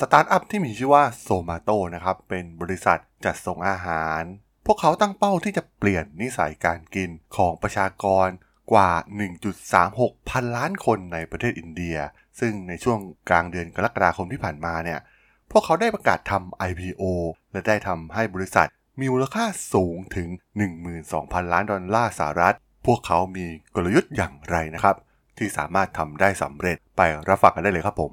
สตาร์ทอัพที่มีชื่อว่าโซมาโตนะครับ เป็นบริษัทจัดส่งอาหาร พวกเขาตั้งเป้าที่จะเปลี่ยนนิสัยการกินของประชากรกว่า 1.36 พันล้านคนในประเทศอินเดีย ซึ่งในช่วงกลางเดือนกรกฎาคมที่ผ่านมาเนี่ย พวกเขาได้ประกาศทำ IPO และได้ทำให้บริษัทมีมูลค่าสูงถึง 12,000 ล้านดอลลาร์สหรัฐ พวกเขามีกลยุทธ์อย่างไรนะครับ ที่สามารถทำได้สำเร็จไปรับฟังกันได้เลยครับผม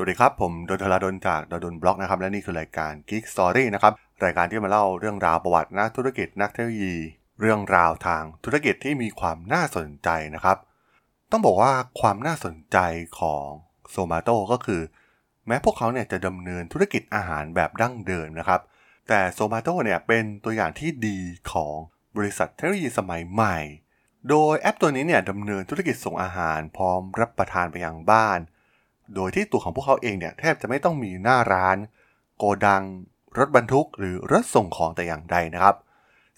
สวัสดีครับ ผมดลธราดลจากดลบล็อกนะครับ และนี่คือรายการ Geek Story นะครับ รายการที่มาเล่าเรื่องราวประวัตินักธุรกิจนักเทคโนโลยี เรื่องราวทางธุรกิจที่มีความน่าสนใจนะครับ ต้องบอกว่าความน่าสนใจของ Zomato ก็คือ แม้พวกเขาเนี่ยจะดำเนินธุรกิจอาหารแบบดั้งเดิมนะครับ แต่ Zomato เนี่ยเป็นตัวอย่างที่ดีของบริษัทเทคโนโลยีสมัยใหม่ โดยแอปตัวนี้เนี่ยดำเนินธุรกิจส่งอาหารพร้อมรับประทานไปยังบ้าน โดยที่ตัวของพวกเขาเองเนี่ยแทบจะไม่ต้องมีหน้าร้าน โกดัง รถบรรทุก หรือรถส่งของแต่อย่างใดนะครับ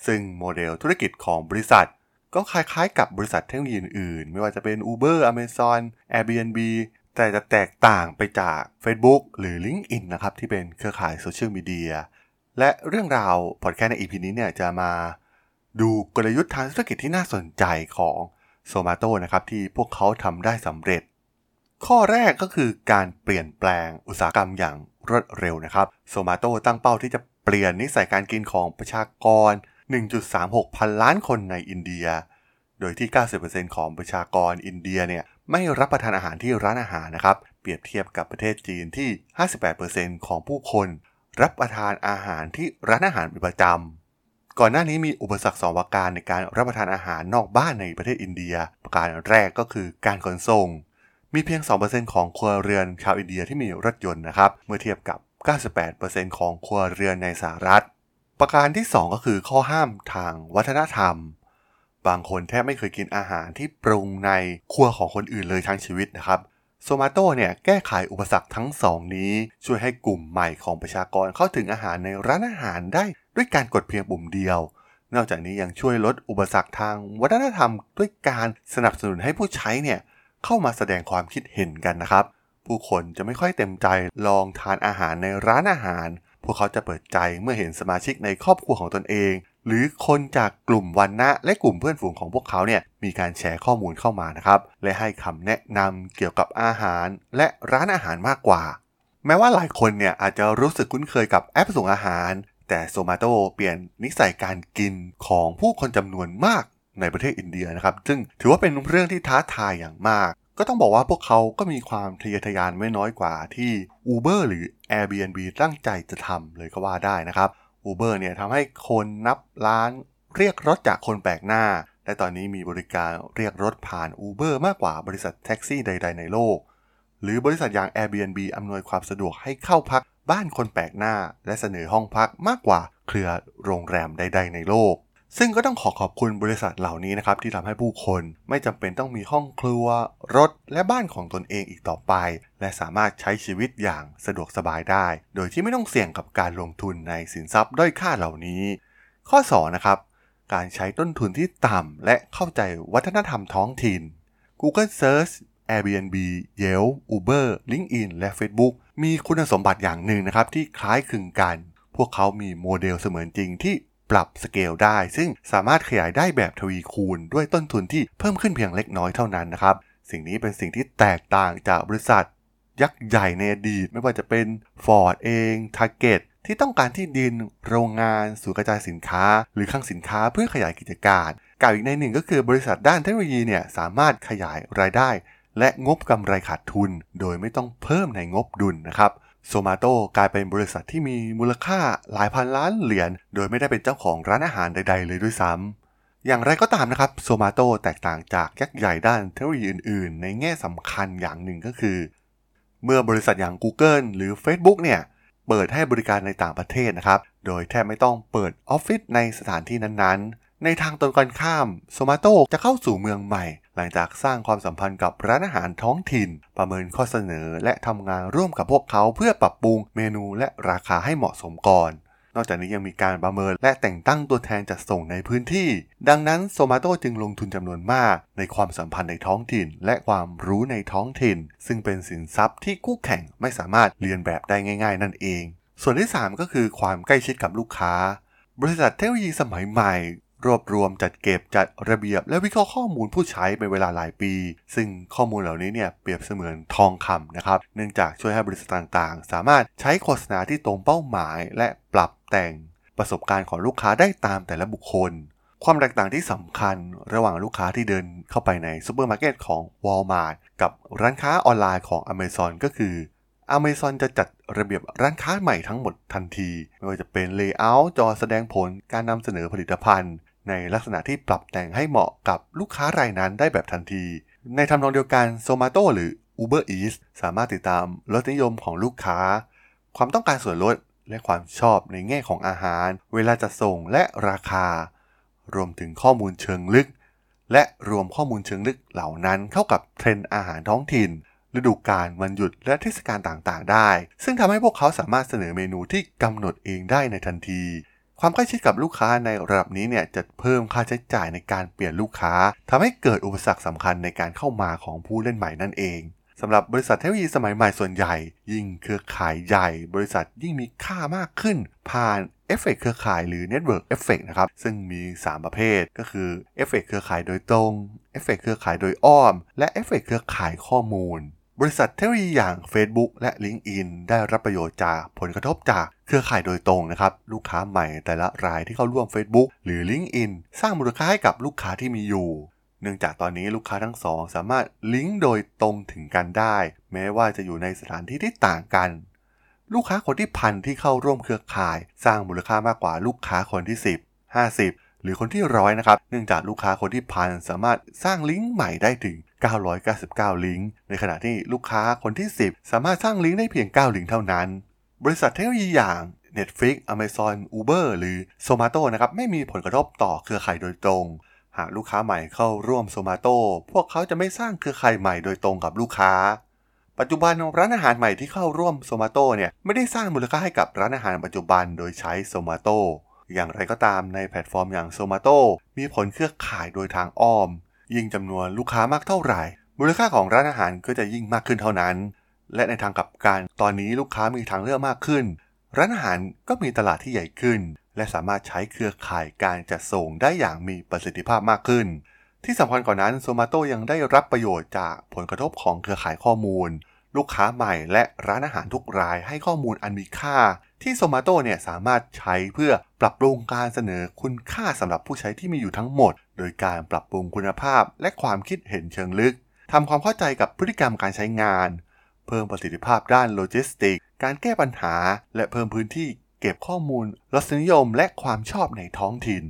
ซึ่งโมเดลธุรกิจของบริษัท ก็คล้ายๆ กับบริษัทเทคโนโลยีอื่น ไม่ว่าจะเป็น Uber Amazon Airbnb แต่จะแตกต่างไปจาก Facebook หรือ LinkedIn นะครับที่เป็นเครือข่ายโซเชียลมีเดียและเรื่องราวพอดแคสต์ใน EP นี้เนี่ยจะมาดูกลยุทธ์ทางธุรกิจที่น่าสนใจของ Zomato นะครับที่พวกเขาทำได้สำเร็จ ข้อแรกก็คือการเปลี่ยนแปลงอุตสาหกรรมอย่างรวดเร็วนะครับ Zomato ตั้งเป้าที่จะเปลี่ยนนิสัยการกินของประชากร 1.36 พันล้านคนในอินเดีย โดยที่ 90%ของประชากรอินเดียเนี่ยไม่รับประทานอาหารที่ร้านอาหารนะครับ เปรียบเทียบกับประเทศจีนที่ 58%ของผู้คน รับประทานอาหารที่ร้านอาหารเป็นประจำ ก่อนหน้านี้มีอุปสรรคสองประการในการรับประทานอาหารนอกบ้านในประเทศอินเดีย ประการแรกก็คือการขนส่ง มีเพียง 2%ของครัวเรือนชาวอินเดียที่มีรถยนต์นะครับ เมื่อเทียบกับ 98%ของครัวเรือนในสหรัฐ ประการที่ 2 ก็คือข้อห้ามทางวัฒนธรรม บางคนแทบไม่เคยกินอาหารที่ปรุงในครัวของคนอื่นเลยทั้งชีวิตนะครับโซมาโตเนี่ยแก้ไขอุปสรรคทั้งสองนี้ ช่วยให้กลุ่มใหม่ของประชากรเข้าถึงอาหารในร้านอาหารได้ด้วยการกดเพียงปุ่มเดียว นอกจากนี้ยังช่วยลดอุปสรรคทางวัฒนธรรม ด้วยการสนับสนุนให้ผู้ใช้เนี่ย เข้ามาแสดงความคิดเห็นกันนะครับ ผู้คนจะไม่ค่อยเต็มใจลองทานอาหารในร้านอาหาร พวกเขาจะเปิดใจเมื่อเห็นสมาชิกในครอบครัวของตนเอง หรือคนจากกลุ่มวันนะและกลุ่มเพื่อนฝูงของพวกเขาเนี่ยมีการแชร์ข้อมูลเข้ามานะครับ และให้คำแนะนำเกี่ยวกับอาหาร และร้านอาหารมากกว่า แม้ว่าหลายคนเนี่ยอาจจะรู้สึกคุ้นเคยกับแอปส่งอาหาร แต่โซมาโตเปลี่ยนนิสัยการกินของผู้คนจำนวนมาก ในประเทศอินเดียนะครับ ซึ่งถือว่าเป็นเรื่องที่ท้าทายอย่างมาก ก็ต้องบอกว่าพวกเขาก็มีความทะเยอทะยานไม่น้อยกว่าที่ Uber หรือ Airbnb ตั้งใจจะทำเลยก็ว่าได้นะครับ Uber เนี่ยทำให้คนนับล้านเรียกรถจากคนแปลกหน้า และตอนนี้มีบริการเรียกรถผ่าน Uber มากกว่าบริษัทแท็กซี่ใด ๆ ในโลก หรือบริษัทอย่าง Airbnb อำนวยความสะดวกให้เข้าพักบ้านคนแปลกหน้า และเสนอห้องพักมากกว่าเครือโรงแรมใด ๆ ในโลก ซึ่งก็ต้องขอขอบคุณบริษัทเหล่านี้นะครับที่ทำให้ผู้คนไม่จำเป็นต้องมีห้องครัว รถ และบ้านของตนเองอีกต่อไป และสามารถใช้ชีวิตอย่างสะดวกสบายได้ โดยที่ไม่ต้องเสี่ยงกับการลงทุนในสินทรัพย์ด้อยค่าเหล่านี้ ข้อ2นะครับการใช้ต้นทุนที่ต่ำและเข้าใจวัฒนธรรมท้องถิ่น Google Search Airbnb Yelp Uber LinkedIn และ Facebook มีคุณสมบัติอย่างหนึ่งนะครับที่คล้ายคลึงกัน พวกเขามีโมเดลเสมือนจริงที่ ปรับสเกลได้ ซึ่งสามารถขยายได้แบบทวีคูณ ด้วยต้นทุนที่เพิ่มขึ้นเพียงเล็กน้อยเท่านั้นนะครับ สิ่งนี้เป็นสิ่งที่แตกต่างจากบริษัท ยักษ์ใหญ่ในอดีตไม่ว่าจะเป็น Ford เอง Target ที่ต้องการที่ดิน โรงงาน ศูนย์กระจายสินค้า หรือคลังสินค้าเพื่อขยายกิจการกล่าวอีกในหนึ่งก็คือบริษัทด้านเทคโนโลยีเนี่ยสามารถขยายรายได้ และงบกำไรขาดทุน โดยไม่ต้องเพิ่มในงบดุลนะครับ โซมาโตกลายเป็นบริษัทที่มีมูลค่าหลายพันล้านเหรียญโดยไม่ได้เป็นเจ้าของร้านอาหารใด ๆ เลยด้วยซ้ำอย่างไรก็ตามนะครับโซมาโตแตกต่างจากยักษ์ใหญ่ด้านเทคโนโลยีอื่น ๆ ในแง่สำคัญอย่างหนึ่งก็คือ เมื่อบริษัทอย่าง Google หรือ Facebook เนี่ยเปิดให้บริการในต่างประเทศนะครับ โดยแทบไม่ต้องเปิดออฟฟิศในสถานที่นั้นๆ ในทางตรงกันข้ามโซมาโตจะเข้าสู่เมืองใหม่ หลังจากสร้างความสัมพันธ์กับร้านอาหารท้องถิ่น ประเมินข้อเสนอและทำงานร่วมกับพวกเขาเพื่อปรับปรุงเมนูและราคาให้เหมาะสมก่อน นอกจากนี้ยังมีการประเมินและแต่งตั้งตัวแทนจัดส่งในพื้นที่ ดังนั้นโซมาโตจึงลงทุนจำนวนมาก ในความสัมพันธ์ในท้องถิ่น และความรู้ในท้องถิ่น ซึ่งเป็นสินทรัพย์ที่คู่แข่งไม่สามารถเรียนแบบได้ง่าย ๆ นั่นเอง ส่วนที่ 3 ก็คือความใกล้ชิดกับลูกค้า บริษัทเทคโนโลยีสมัยใหม่ รวบรวมจัดเก็บจัดระเบียบ และวิเคราะห์ข้อมูลผู้ใช้เป็นเวลาหลายปี ซึ่งข้อมูลเหล่านี้เนี่ยเปรียบเสมือนทองคำนะครับ เนื่องจากช่วยให้บริษัทต่างๆ สามารถใช้โฆษณาที่ตรงเป้าหมาย และปรับแต่งประสบการณ์ของลูกค้าได้ตามแต่ละบุคคล ความแตกต่างที่สำคัญระหว่างลูกค้าที่เดินเข้าไปในซูเปอร์มาร์เก็ตของ Walmart กับร้านค้าออนไลน์ของ Amazon ก็คือ Amazon จะจัดระเบียบร้านค้าใหม่ทั้งหมดทันที ไม่ว่าจะเป็น layer จอแสดงผลการนำเสนอผลิตภัณฑ์ ในลักษณะที่ปรับแต่งให้เหมาะกับลูกค้ารายนั้นได้แบบทันที ในทำนองเดียวกัน Zomato หรือ Uber Eats สามารถติดตามรสนิยมของลูกค้า ความต้องการส่วนลดและความชอบในแง่ของอาหาร เวลาจะส่งและราคา รวมถึงข้อมูลเชิงลึก และรวมข้อมูลเชิงลึกเหล่านั้นเข้ากับเทรนด์อาหารท้องถิ่น ฤดูกาลวันหยุดและเทศกาลต่างๆ ได้ ซึ่งทำให้พวกเขาสามารถเสนอเมนูที่กำหนดเองได้ในทันที ความใกล้ชิดกับลูกค้าในระดับนี้เนี่ยจะเพิ่มค่าใช้จ่ายในการเปลี่ยนลูกค้าทำให้เกิดอุปสรรคสำคัญในการเข้ามาของผู้เล่นใหม่นั่นเองสำหรับบริษัทเทคโนโลยีสมัยใหม่ส่วนใหญ่ ยิ่งเครือข่ายใหญ่ บริษัทยิ่งมีค่ามากขึ้น ผ่านเอฟเฟกต์เครือข่ายหรือ Network Effect นะครับ ซึ่งมี 3 ประเภทก็คือเอฟเฟกต์เครือข่ายโดยตรงเอฟเฟกต์เครือข่ายโดยอ้อม และเอฟเฟกต์เครือข่ายข้อมูล บริษัทเทคโนโลยีอย่าง Facebook และ LinkedIn ได้รับประโยชน์จากผลกระทบจากเครือข่ายโดยตรงนะครับ ลูกค้าใหม่แต่ละรายที่เข้าร่วม Facebook หรือ LinkedIn สร้างมูลค่าให้กับลูกค้าที่มีอยู่ เนื่องจากตอนนี้ลูกค้าทั้งสองสามารถลิงก์โดยตรงถึงกันได้ แม้ว่าจะอยู่ในสถานที่ที่ต่างกัน ลูกค้าคนที่พันที่เข้าร่วมเครือข่าย สร้างมูลค่ามากกว่าลูกค้าคนที่ 10 50 หรือคนที่ร้อยนะครับ เนื่องจากลูกค้าคนที่พันสามารถสร้างลิงก์ใหม่ได้ถึง 999 ลิงก์ ในขณะที่ลูกค้าคนที่ 10 สามารถสร้างลิงก์ได้เพียง 9 ลิงก์เท่านั้น บริษัทเทคโนโลยีอย่าง Netflix Amazon Uber หรือ Zomato นะครับไม่มีผลกระทบต่อเครือข่ายโดยตรง หากลูกค้าใหม่เข้าร่วม Zomato พวกเขาจะไม่สร้างเครือข่ายใหม่โดยตรงกับลูกค้า ปัจจุบันร้านอาหารใหม่ที่เข้าร่วม Zomato เนี่ยไม่ได้สร้างมูลค่าให้กับร้านอาหารปัจจุบันโดยใช้ Zomato อย่างไรก็ตามในแพลตฟอร์มอย่าง Zomato มีผลเครือข่ายโดยทางอ้อม ยิ่งจำนวนลูกค้ามากเท่าไหร่ มูลค่าของร้านอาหารก็จะยิ่งมากขึ้นเท่านั้น และในทางกลับกันตอนนี้ลูกค้ามีทางเลือกมากขึ้น ร้านอาหารก็มีตลาดที่ใหญ่ขึ้น และสามารถใช้เครือข่ายการจัดส่งได้อย่างมีประสิทธิภาพมากขึ้น ที่สำคัญกว่านั้น Zomato ยังได้รับประโยชน์จากผลกระทบของเครือข่ายข้อมูล ลูกค้าใหม่และร้านอาหารทุกรายให้ข้อมูลอันมีค่า ที่ Zomato เนี่ยสามารถใช้เพื่อปรับปรุงการเสนอคุณค่าสำหรับผู้ใช้ที่มีอยู่ทั้งหมด โดยการปรับปรุงคุณภาพและความคิดเห็นเชิงลึกทำความเข้าใจกับพฤติกรรมการใช้งาน เพิ่มประสิทธิภาพด้านโลจิสติกส์ การแก้ปัญหา และเพิ่มพื้นที่เก็บข้อมูลรสนิยม และความชอบในท้องถิ่น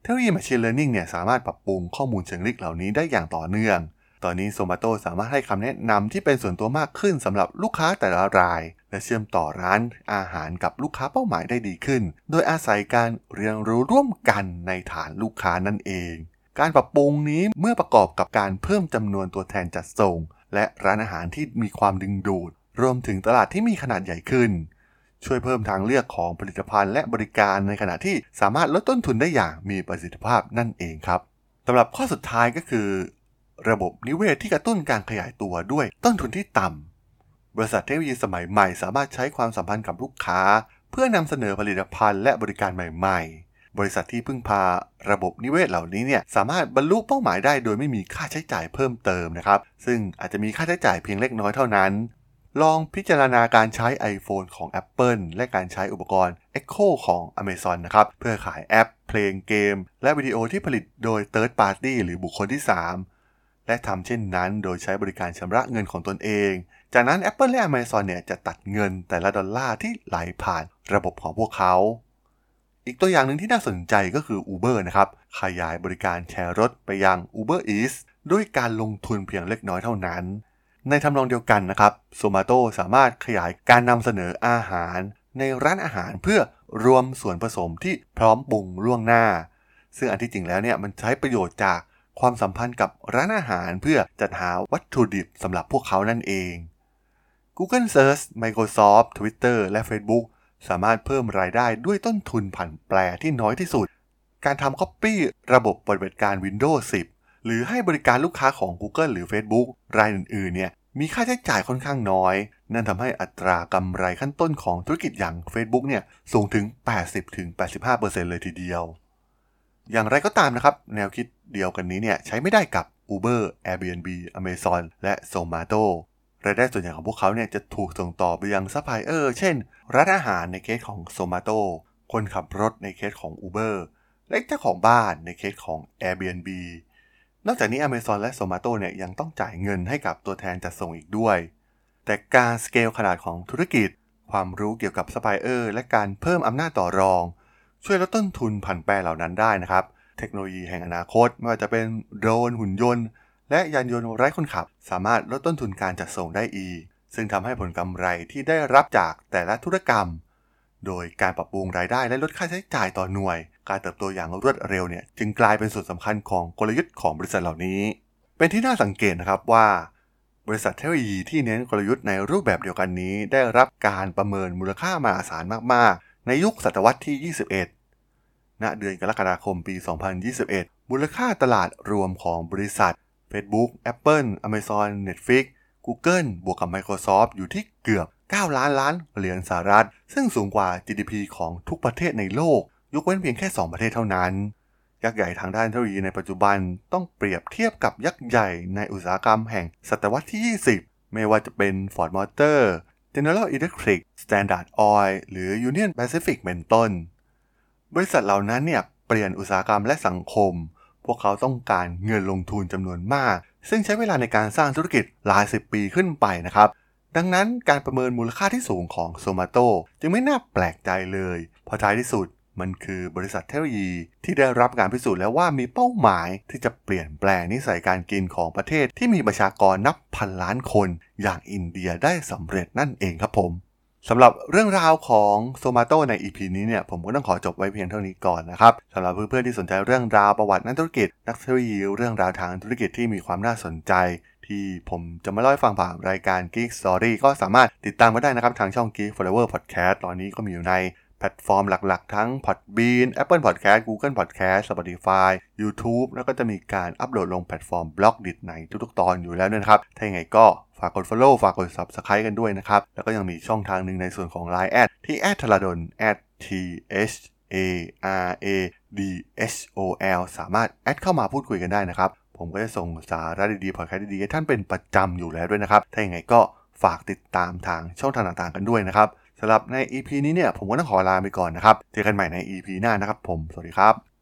เทคโนโลยี Machine Learning เนี่ยสามารถปรับปรุงข้อมูลเชิงลึกเหล่านี้ได้อย่างต่อเนื่อง ตอนนี้โซมาโตสามารถให้คำแนะนำที่เป็นส่วนตัวมากขึ้นสำหรับลูกค้าแต่ละราย และเชื่อมต่อร้านอาหารกับลูกค้าเป้าหมายได้ดีขึ้น โดยอาศัยการเรียนรู้ร่วมกันในฐานลูกค้านั่นเอง การปรับปรุงนี้เมื่อประกอบกับการเพิ่มจำนวนตัวแทนจัดส่ง และร้านอาหารที่มีความดึงดูด รวมถึงตลาดที่มีขนาดใหญ่ขึ้น ช่วยเพิ่มทางเลือกของผลิตภัณฑ์และบริการในขณะที่สามารถลดต้นทุนได้อย่างมีประสิทธิภาพนั่นเองครับสำหรับข้อสุดท้ายก็คือ ระบบนิเวศที่กระตุ้นการขยายตัวด้วยต้นทุนที่ต่ำ บริษัทเทคโนโลยีสมัยใหม่สามารถใช้ความสัมพันธ์กับลูกค้า เพื่อนำเสนอผลิตภัณฑ์และบริการใหม่ ๆ บริษัทที่พึ่งพาระบบนิเวศเหล่านี้เนี่ยสามารถบรรลุเป้าหมายได้ โดยไม่มีค่าใช้จ่ายเพิ่มเติมนะครับ ซึ่งอาจจะมีค่าใช้จ่ายเพียงเล็กน้อยเท่านั้น ลองพิจารณาการใช้ iPhone ของ Apple และการใช้อุปกรณ์ Echo ของ Amazon นะครับเพื่อขายแอป เพลงเกม และวิดีโอที่ผลิตโดย Third Party หรือบุคคลที่ 3 และทำเช่นนั้นโดยใช้บริการชำระเงินของตนเอง จากนั้น Apple และ Amazon เนี่ยจะตัดเงินแต่ละดอลลาร์ที่ไหลผ่านระบบของพวกเขา อีกตัวอย่างหนึ่งที่น่าสนใจก็คือ Uber นะครับ ขยายบริการแชร์รถไปยัง Uber Eats ด้วยการลงทุนเพียงเล็กน้อยเท่านั้น ในทำนองเดียวกันนะครับ Zomato สามารถขยายการนำเสนออาหาร ในร้านอาหารเพื่อรวมส่วนผสมที่พร้อมปรุงล่วงหน้า ซึ่งอันที่จริงแล้วเนี่ยมันใช้ประโยชน์จาก ความสัมพันธ์กับร้านอาหารเพื่อจัดหาวัตถุดิบสำหรับพวกเขานั่นเอง Google Search Microsoft Twitter และ Facebook สามารถเพิ่มรายได้ด้วยต้นทุนผันแปรที่น้อยที่สุด การทำ Copy ระบบปฏิบัติการ Windows 10 หรือให้บริการลูกค้าของ Google หรือ Facebook รายอื่นๆ เนี่ยมีค่าใช้จ่ายค่อนข้างน้อย นั่นทำให้อัตรากำไรขั้นต้นของธุรกิจอย่าง Facebook เนี่ยสูงถึง 80-85%เลยทีเดียว อย่างไรก็ตามนะครับ แนวคิดเดียวกันนี้เนี่ยใช้ไม่ได้กับ Uber, Airbnb, Amazon และ Zomato รายได้ส่วนใหญ่ของพวกเขาเนี่ยจะถูกส่งต่อไปยังซัพพลายเออร์ เช่น ร้านอาหารในเคสของ Zomato คนขับรถในเคสของ Uber และเจ้าของบ้านในเคสของ Airbnb นอกจากนี้ Amazon และ Zomato เนี่ยยังต้องจ่ายเงินให้กับตัวแทนจัดส่งอีกด้วย แต่การสเกลขนาดของธุรกิจ ความรู้เกี่ยวกับซัพพลายเออร์ และการเพิ่มอำนาจต่อรอง ช่วยลดต้นทุนผันแปรเหล่านั้นได้นะครับ เทคโนโลยีแห่งอนาคต ไม่ว่าจะเป็นโดรนหุ่นยนต์ และยานยนต์ไร้คนขับ สามารถลดต้นทุนการจัดส่งได้อีก ซึ่งทำให้ผลกำไรที่ได้รับจากแต่ละธุรกรรม โดยการปรับปรุงรายได้และลดค่าใช้จ่ายต่อหน่วย การเติบโตอย่างรวดเร็วเนี่ยจึงกลายเป็นส่วนสำคัญของกลยุทธ์ของบริษัทเหล่านี้ เป็นที่น่าสังเกตนะครับว่าบริษัทเทคโนโลยีที่เน้นกลยุทธ์ในรูปแบบเดียวกันนี้ ได้รับการประเมินมูลค่ามหาศาลมาก ในยุคศตวรรษที่ 21 ณ เดือนกรกฎาคมปี 2021 มูลค่าตลาดรวมของบริษัท Facebook Apple Amazon Netflix Google บวกกับ Microsoft อยู่ที่เกือบ 9 ล้านล้านเหรียญสหรัฐ ซึ่งสูงกว่า GDP ของทุกประเทศในโลก ยกเว้นเพียงแค่ 2 ประเทศเท่านั้น ยักษ์ใหญ่ทางด้านเทคโนโลยีในปัจจุบันต้องเปรียบเทียบกับยักษ์ใหญ่ในอุตสาหกรรมแห่งศตวรรษที่ 20 ไม่ว่าจะเป็น Ford Motor General Electric Standard Oil หรือ Union Pacific เป็นต้น บริษัทเหล่านั้นเนี่ยเปลี่ยนอุตสาหกรรมและสังคม พวกเขาต้องการเงินลงทุนจำนวนมาก ซึ่งใช้เวลาในการสร้างธุรกิจหลายสิบปีขึ้นไปนะครับ ดังนั้นการประเมินมูลค่าที่สูงของโซมาโตจึงไม่น่าแปลกใจเลย เพราะท้ายที่สุด มันคือบริษัทเทคโนโลยีที่ได้รับการพิสูจน์แล้วว่ามีเป้าหมายที่จะเปลี่ยนแปลงนิสัยการกินของประเทศที่มีประชากรนับพันล้านคนอย่างอินเดียได้สำเร็จนั่นเองครับผมสำหรับเรื่องราวของ Zomato ใน EP นี้เนี่ยผมก็ต้องขอจบไว้เพียงเท่านี้ก่อนนะครับสำหรับเพื่อนๆที่สนใจเรื่องราวประวัตินักธุรกิจ นักเทคโนโลยีเรื่องราวทางธุรกิจที่มีความน่าสนใจ ที่ผมจะมาเล่าให้ฟังผ่านรายการ Geek Story ก็สามารถติดตามมาได้นะครับทางช่อง Geek Forever Podcast ตอนนี้ก็มีอยู่ใน แพลตฟอร์มหลักๆ ทั้ง Podbean Apple Podcast Google Podcast Spotify YouTube แล้วก็จะมีการอัปโหลดลงแพลตฟอร์ม Blockdit ในทุกๆ ตอนอยู่แล้วนะครับ ถ้าอย่างไรก็ฝากกด Follow ฝากกด Subscribe กันด้วยนะครับ แล้วก็ยังมีช่องทางหนึ่งในส่วนของ Line แอดที่แอดทราดน t h a r a d s o l สามารถแอดเข้ามาพูดคุยกันได้นะครับ ผมก็จะส่งสาระดีๆพอดแคสต์ดีๆให้ท่านเป็นประจำอยู่แล้วด้วยนะครับ ถ้าอย่างไรก็ฝากติดตามทางช่องทางต่างๆกันด้วยนะครับ สำหรับใน EP นี้เนี่ยผมก็ต้องขอลาไปก่อนนะครับ เจอกันใหม่ใน EP หน้านะครับผม สวัสดีครับ